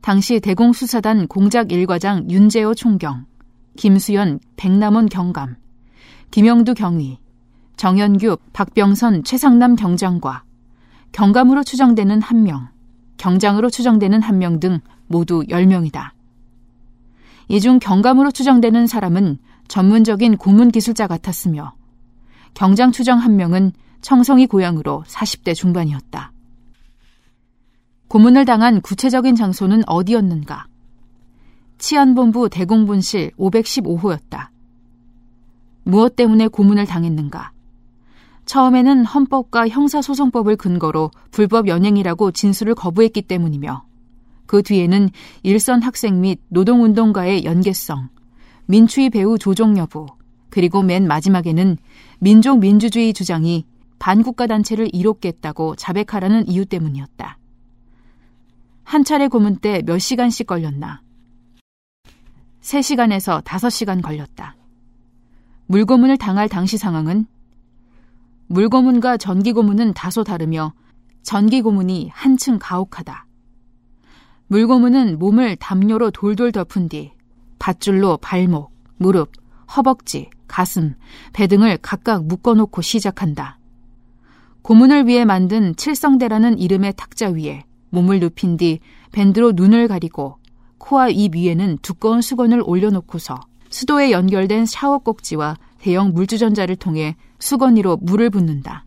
당시 대공수사단 공작 1과장 윤재호 총경, 김수연 백남원 경감, 김영두 경위, 정현규 박병선 최상남 경장과 경감으로 추정되는 1명, 경장으로 추정되는 1명 등 모두 10명이다. 이 중 경감으로 추정되는 사람은 전문적인 고문 기술자 같았으며 경장 추정 1명은 청성이 고향으로 40대 중반이었다. 고문을 당한 구체적인 장소는 어디였는가? 치안본부 대공분실 515호였다. 무엇 때문에 고문을 당했는가? 처음에는 헌법과 형사소송법을 근거로 불법 연행이라고 진술을 거부했기 때문이며 그 뒤에는 일선 학생 및 노동운동가의 연계성, 민추의 배후 조종 여부, 그리고 맨 마지막에는 민족 민주주의 주장이 반국가 단체를 이롭겠다고 자백하라는 이유 때문이었다. 한 차례 고문 때 몇 시간씩 걸렸나? 3시간에서 5시간 걸렸다. 물고문을 당할 당시 상황은 물고문과 전기고문은 다소 다르며 전기고문이 한층 가혹하다. 물고문은 몸을 담요로 돌돌 덮은 뒤 밧줄로 발목, 무릎, 허벅지, 가슴, 배 등을 각각 묶어놓고 시작한다. 고문을 위해 만든 칠성대라는 이름의 탁자 위에 몸을 눕힌 뒤 밴드로 눈을 가리고 코와 입 위에는 두꺼운 수건을 올려놓고서 수도에 연결된 샤워 꼭지와 대형 물주전자를 통해 수건 위로 물을 붓는다.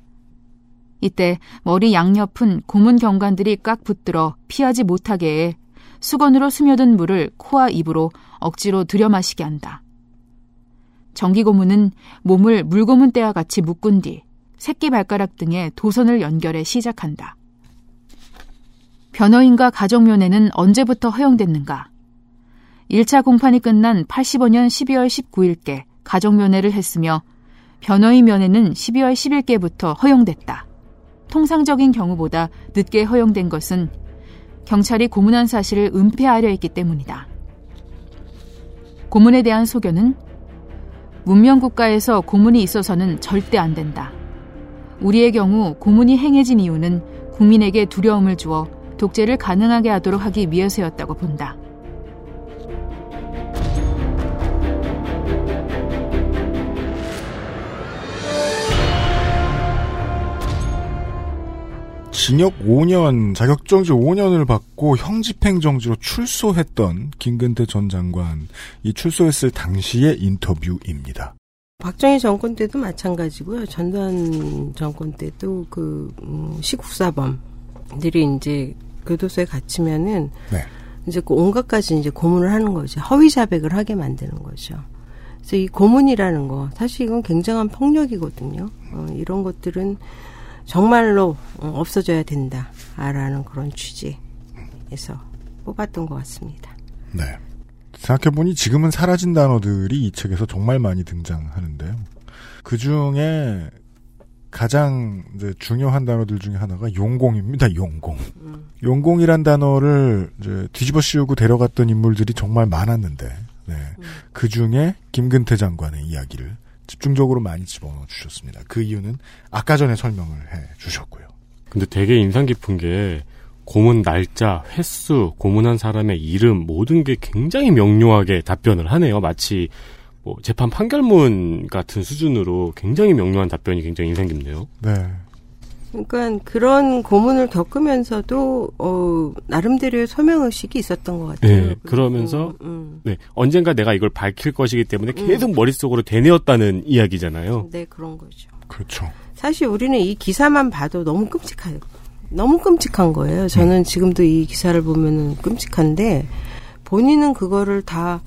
이때 머리 양옆은 고문 경관들이 꽉 붙들어 피하지 못하게 해 수건으로 스며든 물을 코와 입으로 억지로 들여 마시게 한다. 전기고문은 몸을 물고문대와 같이 묶은 뒤 새끼 발가락 등에 도선을 연결해 시작한다. 변호인과 가족면회는 언제부터 허용됐는가? 1차 공판이 끝난 85년 12월 19일께 가족면회를 했으며 변호인 면회는 12월 10일께부터 허용됐다. 통상적인 경우보다 늦게 허용된 것은 경찰이 고문한 사실을 은폐하려 했기 때문이다. 고문에 대한 소견은 문명국가에서 고문이 있어서는 절대 안 된다. 우리의 경우 고문이 행해진 이유는 국민에게 두려움을 주어 독재를 가능하게 하도록 하기 위해서였다고 본다. 징역 5년, 자격정지 5년을 받고 형집행정지로 출소했던 김근태 전 장관, 이 출소했을 당시의 인터뷰입니다. 박정희 정권 때도 마찬가지고요. 전두환 정권 때도 그 음, 시국사범들이 이제 교도소에 갇히면은 네. 이제 그 온갖 가지 이제 고문을 하는 거죠. 허위 자백을 하게 만드는 거죠. 그래서 이 고문이라는 거 사실 이건 굉장한 폭력이거든요. 어, 이런 것들은 정말로 어, 없어져야 된다라는 그런 취지에서 뽑았던 것 같습니다. 네. 생각해보니 지금은 사라진 단어들이 이 책에서 정말 많이 등장하는데요. 그 중에 가장 이제 중요한 단어들 중에 하나가 용공입니다. 용공. 음. 용공이란 단어를 이제 뒤집어 씌우고 데려갔던 인물들이 정말 많았는데, 네. 음. 그 중에 김근태 장관의 이야기를 집중적으로 많이 집어넣어 주셨습니다. 그 이유는 아까 전에 설명을 해 주셨고요. 근데 되게 인상 깊은 게 고문 날짜, 횟수, 고문한 사람의 이름 모든 게 굉장히 명료하게 답변을 하네요. 마치 뭐 재판 판결문 같은 수준으로 굉장히 명료한 답변이 굉장히 인상 깊네요. 네. 그러니까 그런 고문을 겪으면서도 어 나름대로의 소명 의식이 있었던 것 같아요. 네, 그러면서 음, 음. 네, 언젠가 내가 이걸 밝힐 것이기 때문에 계속 머릿속으로 되뇌었다는 이야기잖아요. 네 그런 거죠. 그렇죠. 사실 우리는 이 기사만 봐도 너무 끔찍해요. 너무 끔찍한 거예요. 저는 지금도 이 기사를 보면은 끔찍한데 본인은 그거를 다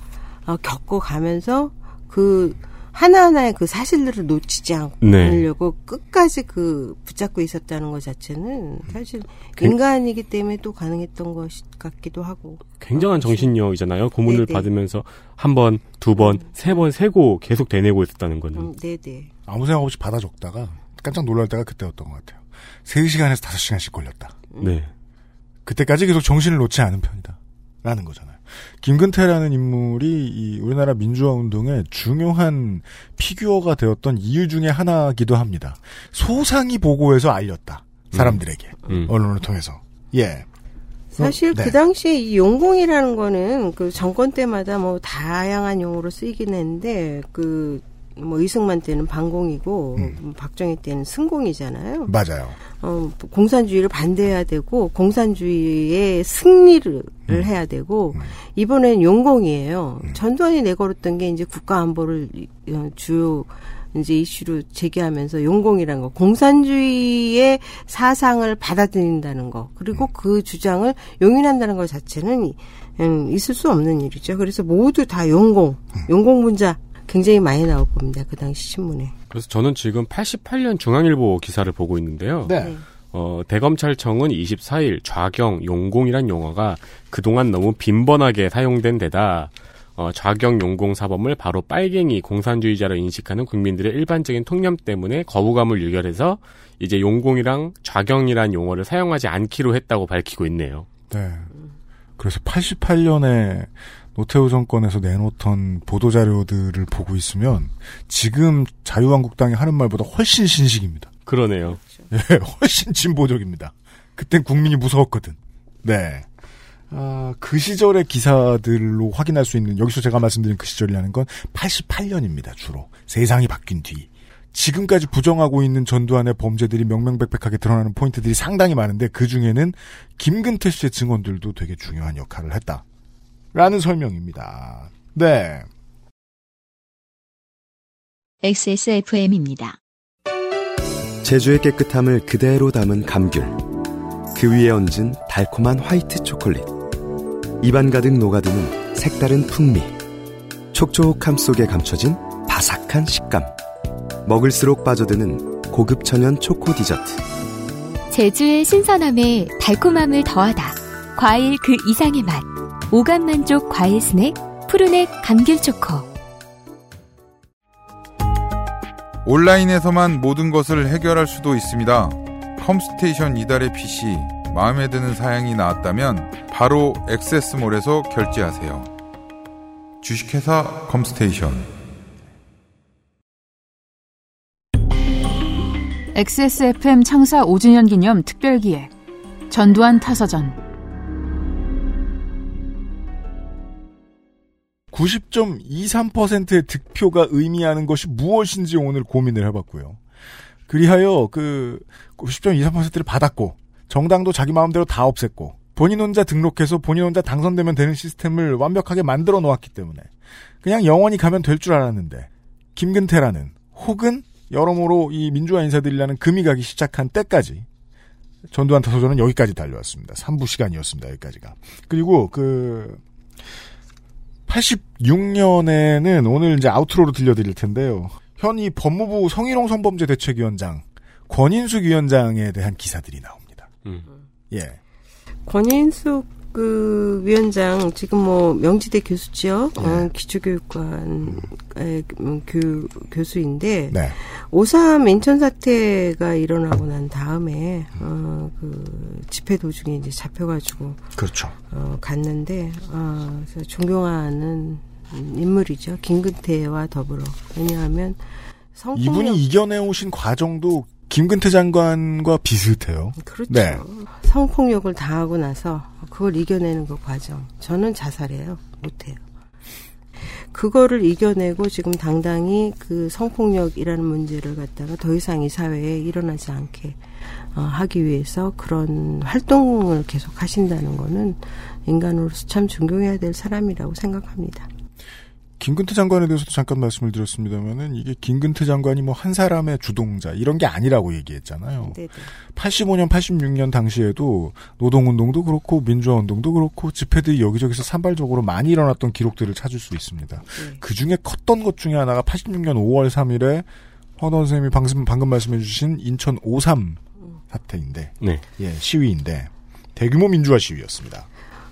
어, 겪어가면서 그 하나하나의 그 사실들을 놓치지 네. 않으려고 끝까지 그 붙잡고 있었다는 것 자체는 사실 그- 인간이기 때문에 또 가능했던 것 같기도 하고. 굉장한 정신력이잖아요. 고문을 네네. 받으면서 한 번, 두 번, 세번 세고 계속 되뇌고 있었다는 거는. 음, 네네. 아무 생각 없이 받아 적다가 깜짝 놀랄 때가 그때였던 것 같아요. 3시간에서 5시간씩 걸렸다. 네. 그때까지 계속 정신을 놓지 않은 편이다. 라는 거잖아요. 김근태라는 인물이 이 우리나라 민주화 운동의 중요한 피규어가 되었던 이유 중에 하나기도 합니다. 소상히 보고해서 알렸다. 사람들에게. 음. 언론을 통해서. 예. 사실 네. 그 당시에 이 용공이라는 거는 그 정권 때마다 뭐 다양한 용어로 쓰이긴 했는데 그 뭐 이승만 때는 반공이고 음. 박정희 때는 승공이잖아요. 맞아요. 어, 공산주의를 반대해야 되고 공산주의의 승리를 음. 해야 되고 이번엔 용공이에요. 전두환이 내걸었던 게 이제 국가 안보를 어, 주요 이제 이슈로 제기하면서 용공이라는 거, 공산주의의 사상을 받아들인다는 거, 그리고 음. 그 주장을 용인한다는 것 자체는 음, 있을 수 없는 일이죠. 그래서 모두 다 용공, 음. 용공 문자 굉장히 많이 나올 겁니다. 그 당시 신문에. 그래서 저는 지금 88년 중앙일보 기사를 보고 있는데요. 네. 어, 대검찰청은 24일 좌경, 용공이란 용어가 그동안 너무 빈번하게 사용된 데다 어, 좌경, 용공 사범을 바로 빨갱이, 공산주의자로 인식하는 국민들의 일반적인 통념 때문에 거부감을 유결해서 이제 용공이랑 좌경이란 용어를 사용하지 않기로 했다고 밝히고 있네요. 네. 그래서 88년에 노태우 정권에서 내놓던 보도자료들을 보고 있으면 지금 자유한국당이 하는 말보다 훨씬 신식입니다. 그러네요. 예, 훨씬 진보적입니다. 그땐 국민이 무서웠거든. 네. 아, 그 시절의 기사들로 확인할 수 있는, 여기서 제가 말씀드린 그 시절이라는 건 88년입니다, 주로. 세상이 바뀐 뒤. 지금까지 부정하고 있는 전두환의 범죄들이 명명백백하게 드러나는 포인트들이 상당히 많은데, 그 중에는 김근태 씨의 증언들도 되게 중요한 역할을 했다. 라는 설명입니다. 네. XSFM입니다. 제주의 깨끗함을 그대로 담은 감귤. 그 위에 얹은 달콤한 화이트 초콜릿. 입안 가득 녹아드는 색다른 풍미. 촉촉함 속에 감춰진 바삭한 식감. 먹을수록 빠져드는 고급 천연 초코 디저트. 제주의 신선함에 달콤함을 더하다. 과일 그 이상의 맛. 오감 만족 과일 스낵 푸르넥 감귤 초코. 온라인에서만 모든 것을 해결할 수도 있습니다. 컴스테이션 이달의 PC 마음에 드는 사양이 나왔다면 바로 액세스몰에서 결제하세요. 주식회사 컴스테이션 XSFM 창사 5주년 기념 특별기획 전두환 타서전 90.23%의 득표가 의미하는 것이 무엇인지 오늘 고민을 해봤고요. 그리하여 그 90.23%를 받았고 정당도 자기 마음대로 다 없앴고 본인 혼자 등록해서 본인 혼자 당선되면 되는 시스템을 완벽하게 만들어 놓았기 때문에 그냥 영원히 가면 될 줄 알았는데 김근태라는 혹은 여러모로 이 민주화 인사들이라는 금이 가기 시작한 때까지 전두환 타소전은 여기까지 달려왔습니다. 3부 시간이었습니다. 여기까지가. 그리고 그 86년에는 오늘 이제 아우트로로 들려드릴 텐데요. 현이 법무부 성희롱 성범죄 대책위원장 권인숙 위원장에 대한 기사들이 나옵니다. 음. 예. 권인숙 그 위원장 지금 뭐 명지대 교수죠. 네. 어, 기초교육관 의 음, 교, 교수인데 네. 오삼 인천 사태가 일어나고 난 다음에 어, 그 집회 도중에 이제 잡혀가지고 그렇죠. 어, 갔는데 어, 존경하는 인물이죠. 김근태와 더불어 왜냐하면 성폭력 이분이 이겨내 오신 과정도 김근태 장관과 비슷해요. 그렇죠. 네. 성폭력을 당하고 나서 그걸 이겨내는 그 과정. 저는 자살해요. 못해요. 그거를 이겨내고 지금 당당히 그 성폭력이라는 문제를 갖다가 더 이상 이 사회에 일어나지 않게 어, 하기 위해서 그런 활동을 계속 하신다는 거는 인간으로서 참 존경해야 될 사람이라고 생각합니다. 김근태 장관에 대해서도 잠깐 말씀을 드렸습니다만은 이게 김근태 장관이 뭐 한 사람의 주동자 이런 게 아니라고 얘기했잖아요. 네네. 85년, 86년 당시에도 노동운동도 그렇고 민주화운동도 그렇고 집회들이 여기저기서 산발적으로 많이 일어났던 기록들을 찾을 수 있습니다. 네. 그 중에 컸던 것 중에 하나가 86년 5월 3일에 황원 선생님이 방금, 방금 말씀해주신 인천 5.3 사태인데, 네. 예, 시위인데 대규모 민주화 시위였습니다.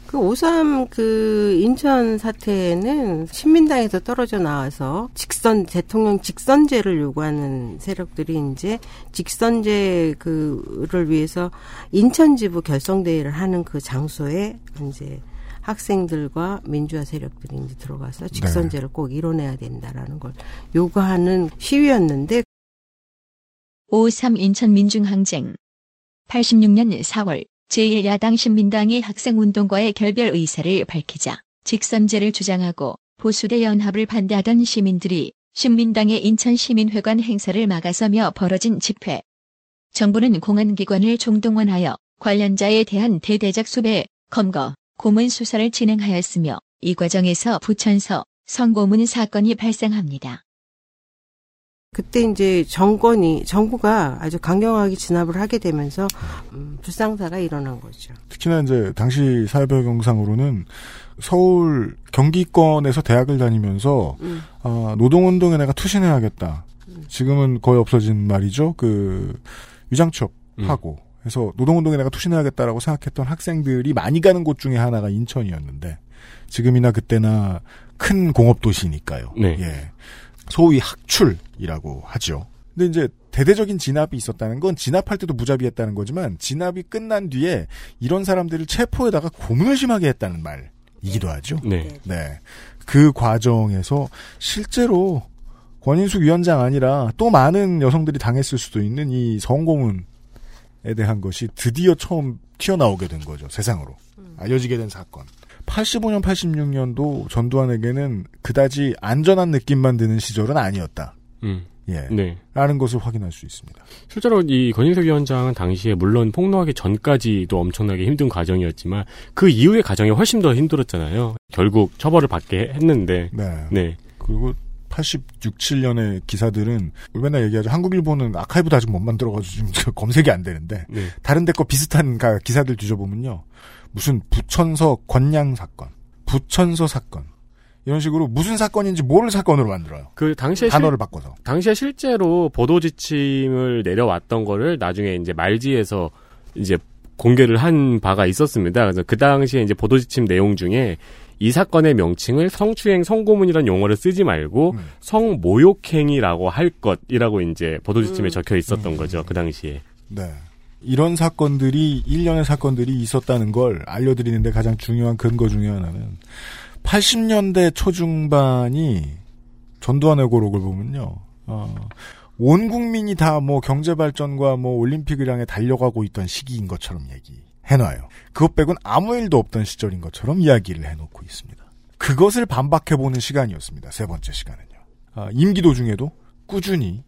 그 오삼 그 인천 사태는 신민당에서 떨어져 나와서 직선 대통령 직선제를 요구하는 세력들이 이제 직선제 그를 위해서 인천 지부 결성 대회를 하는 그 장소에 이제 학생들과 민주화 세력들이 이제 들어가서 직선제를 꼭 이뤄내야 된다라는 걸 요구하는 시위였는데 5.3 인천 민중항쟁 86년 4월 제1야당 신민당이 학생운동과의 결별 의사를 밝히자 직선제를 주장하고 보수대 연합을 반대하던 시민들이 신민당의 인천시민회관 행사를 막아서며 벌어진 집회. 정부는 공안기관을 총동원하여 관련자에 대한 대대적 수배, 검거, 고문 수사를 진행하였으며 이 과정에서 부천서 성고문 사건이 발생합니다. 그때 이제 정권이 정부가 아주 강경하게 진압을 하게 되면서 음, 불상사가 일어난 거죠. 특히나 이제 당시 사회배경상으로는 서울 경기권에서 대학을 다니면서 음. 아, 노동운동에 내가 투신해야겠다. 지금은 거의 없어진 말이죠. 그 위장 취업하고 해서 노동운동에 내가 투신해야겠다라고 생각했던 학생들이 많이 가는 곳 중에 하나가 인천이었는데 지금이나 그때나 큰 공업 도시니까요. 네. 예. 소위 학출이라고 하죠. 근데 이제 대대적인 진압이 있었다는 건 진압할 때도 무자비했다는 거지만 진압이 끝난 뒤에 이런 사람들을 체포에다가 고문을 심하게 했다는 말이기도 하죠. 네. 네. 그 과정에서 실제로 권인숙 위원장 아니라 또 많은 여성들이 당했을 수도 있는 이 성고문에 대한 것이 드디어 처음 튀어나오게 된 거죠. 세상으로. 알려지게 된 사건. 85년, 86년도 전두환에게는 그다지 안전한 느낌만 드는 시절은 아니었다. 음. 예. 네. 라는 것을 확인할 수 있습니다. 실제로 이 권인석 위원장은 당시에 물론 폭로하기 전까지도 엄청나게 힘든 과정이었지만 그 이후의 과정이 훨씬 더 힘들었잖아요. 결국 처벌을 받게 했는데. 네. 네. 그리고 86, 7년의 기사들은 맨날 얘기하죠. 한국 일보는 아카이브도 아직 못 만들어가지고 지금 검색이 안 되는데 네. 다른 데 거 비슷한 가- 기사들 뒤져보면요. 무슨 부천서 권양 사건, 부천서 사건 이런 식으로 무슨 사건인지 모를 사건으로 만들어요. 그 당시에 단어를 실- 바꿔서. 당시에 실제로 보도 지침을 내려왔던 거를 나중에 이제 말지에서 이제 공개를 한 바가 있었습니다. 그래서 그 당시에 이제 보도 지침 내용 중에 이 사건의 명칭을 성추행 성고문이라는 용어를 쓰지 말고 음. 성모욕행위라고 할 것이라고 이제 보도 지침에 음. 적혀 있었던 거죠. 그 당시에. 네. 이런 사건들이 일련의 사건들이 있었다는 걸 알려드리는데 가장 중요한 근거 중에 하나는 80년대 초중반이 전두환 회고록을 보면요. 어, 온 국민이 다 뭐 경제 발전과 뭐 올림픽을 향해 달려가고 있던 시기인 것처럼 얘기해놔요. 그것 빼곤 아무 일도 없던 시절인 것처럼 이야기를 해놓고 있습니다. 그것을 반박해보는 시간이었습니다. 세 번째 시간은요. 아, 임기 도중에도 꾸준히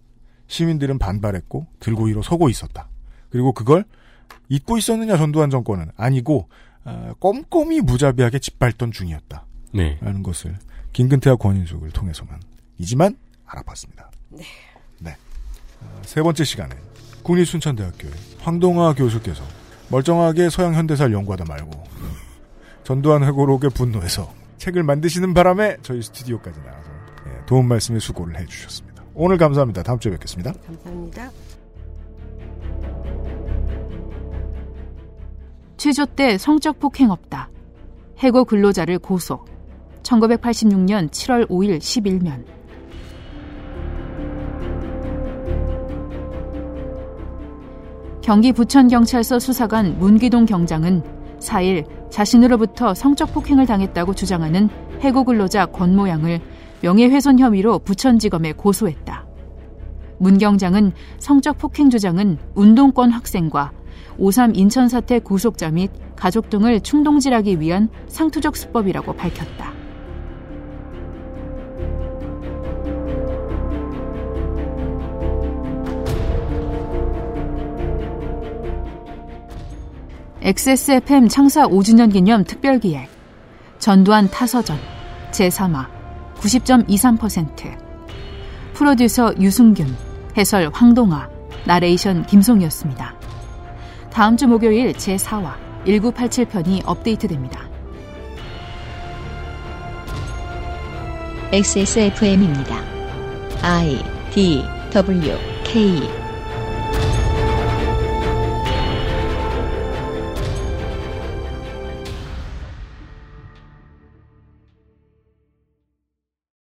시민들은 반발했고 들고 일어 서고 있었다. 그리고 그걸 잊고 있었느냐 전두환 정권은 아니고 아, 꼼꼼히 무자비하게 짓밟던 중이었다. 네. 라는 것을 김근태와 권인숙을 통해서만 이지만 알아봤습니다. 네. 네. 아, 세 번째 시간에 국립순천대학교의 황동화 교수께서 멀쩡하게 서양 현대사를 연구하다 말고 전두환 회고록에 분노해서 책을 만드시는 바람에 저희 스튜디오까지 나와서 예, 도움 말씀에 수고를 해주셨습니다. 오늘 감사합니다. 다음 주에 뵙겠습니다. 감사합니다. 취조 때 성적 폭행 없다. 해고 근로자를 고소. 1986년 7월 5일 11면. 경기 부천경찰서 수사관 문기동 경장은 4일 자신으로부터 성적 폭행을 당했다고 주장하는 해고 근로자 권모 양을 명예훼손 혐의로 부천지검에 고소했다. 문 경장은 성적 폭행 주장은 운동권 학생과 5.3 인천 사태 구속자 및 가족 등을 충동질하기 위한 상투적 수법이라고 밝혔다. XSFM 창사 5주년 기념 특별기획 전두환 타서전 제3화 90.23% 프로듀서 유승균 해설 황동아 나레이션 김송이었습니다. 다음 주 목요일 제4화 1987편이 업데이트됩니다. XSFM입니다. I D W K